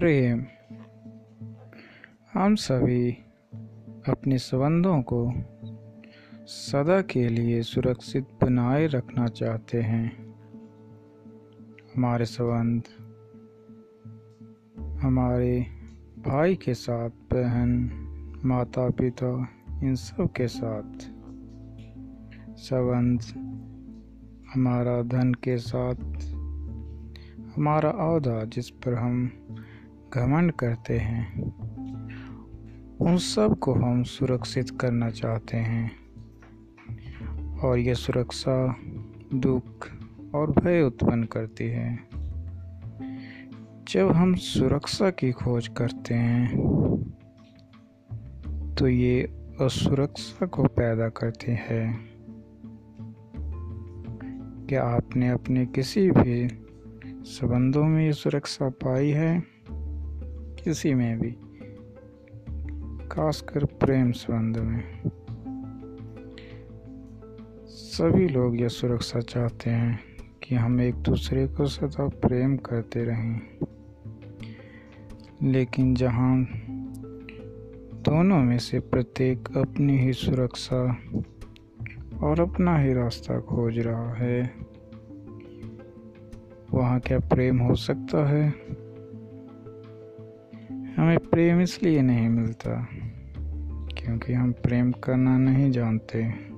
प्रेम। हम सभी अपने संबंधों को सदा के लिए सुरक्षित बनाए रखना चाहते हैं। हमारे संबंध, हमारे भाई के साथ, बहन माता पिता इन सब के साथ। संबंध, हमारा धन के साथ, हमारा अहदा जिस पर हम घमंड करते हैं। उन सबको हम सुरक्षित करना चाहते हैं। और यह सुरक्षा, दुख और भय उत्पन्न करती है। जब हम सुरक्षा की खोज करते हैं तो ये असुरक्षा को पैदा करती है। क्या आपने अपने किसी भी संबंधों में ये सुरक्षा पाई है? किसी में भी, खासकर प्रेम संबंध में। सभी लोग यह सुरक्षा चाहते हैं कि हम एक दूसरे को सदा प्रेम करते रहें। लेकिन जहाँ दोनों में से प्रत्येक अपनी ही सुरक्षा और अपना ही रास्ता खोज रहा है, वहाँ क्या प्रेम हो सकता है? हमें प्रेम इसलिए नहीं मिलता क्योंकि हम प्रेम करना नहीं जानते।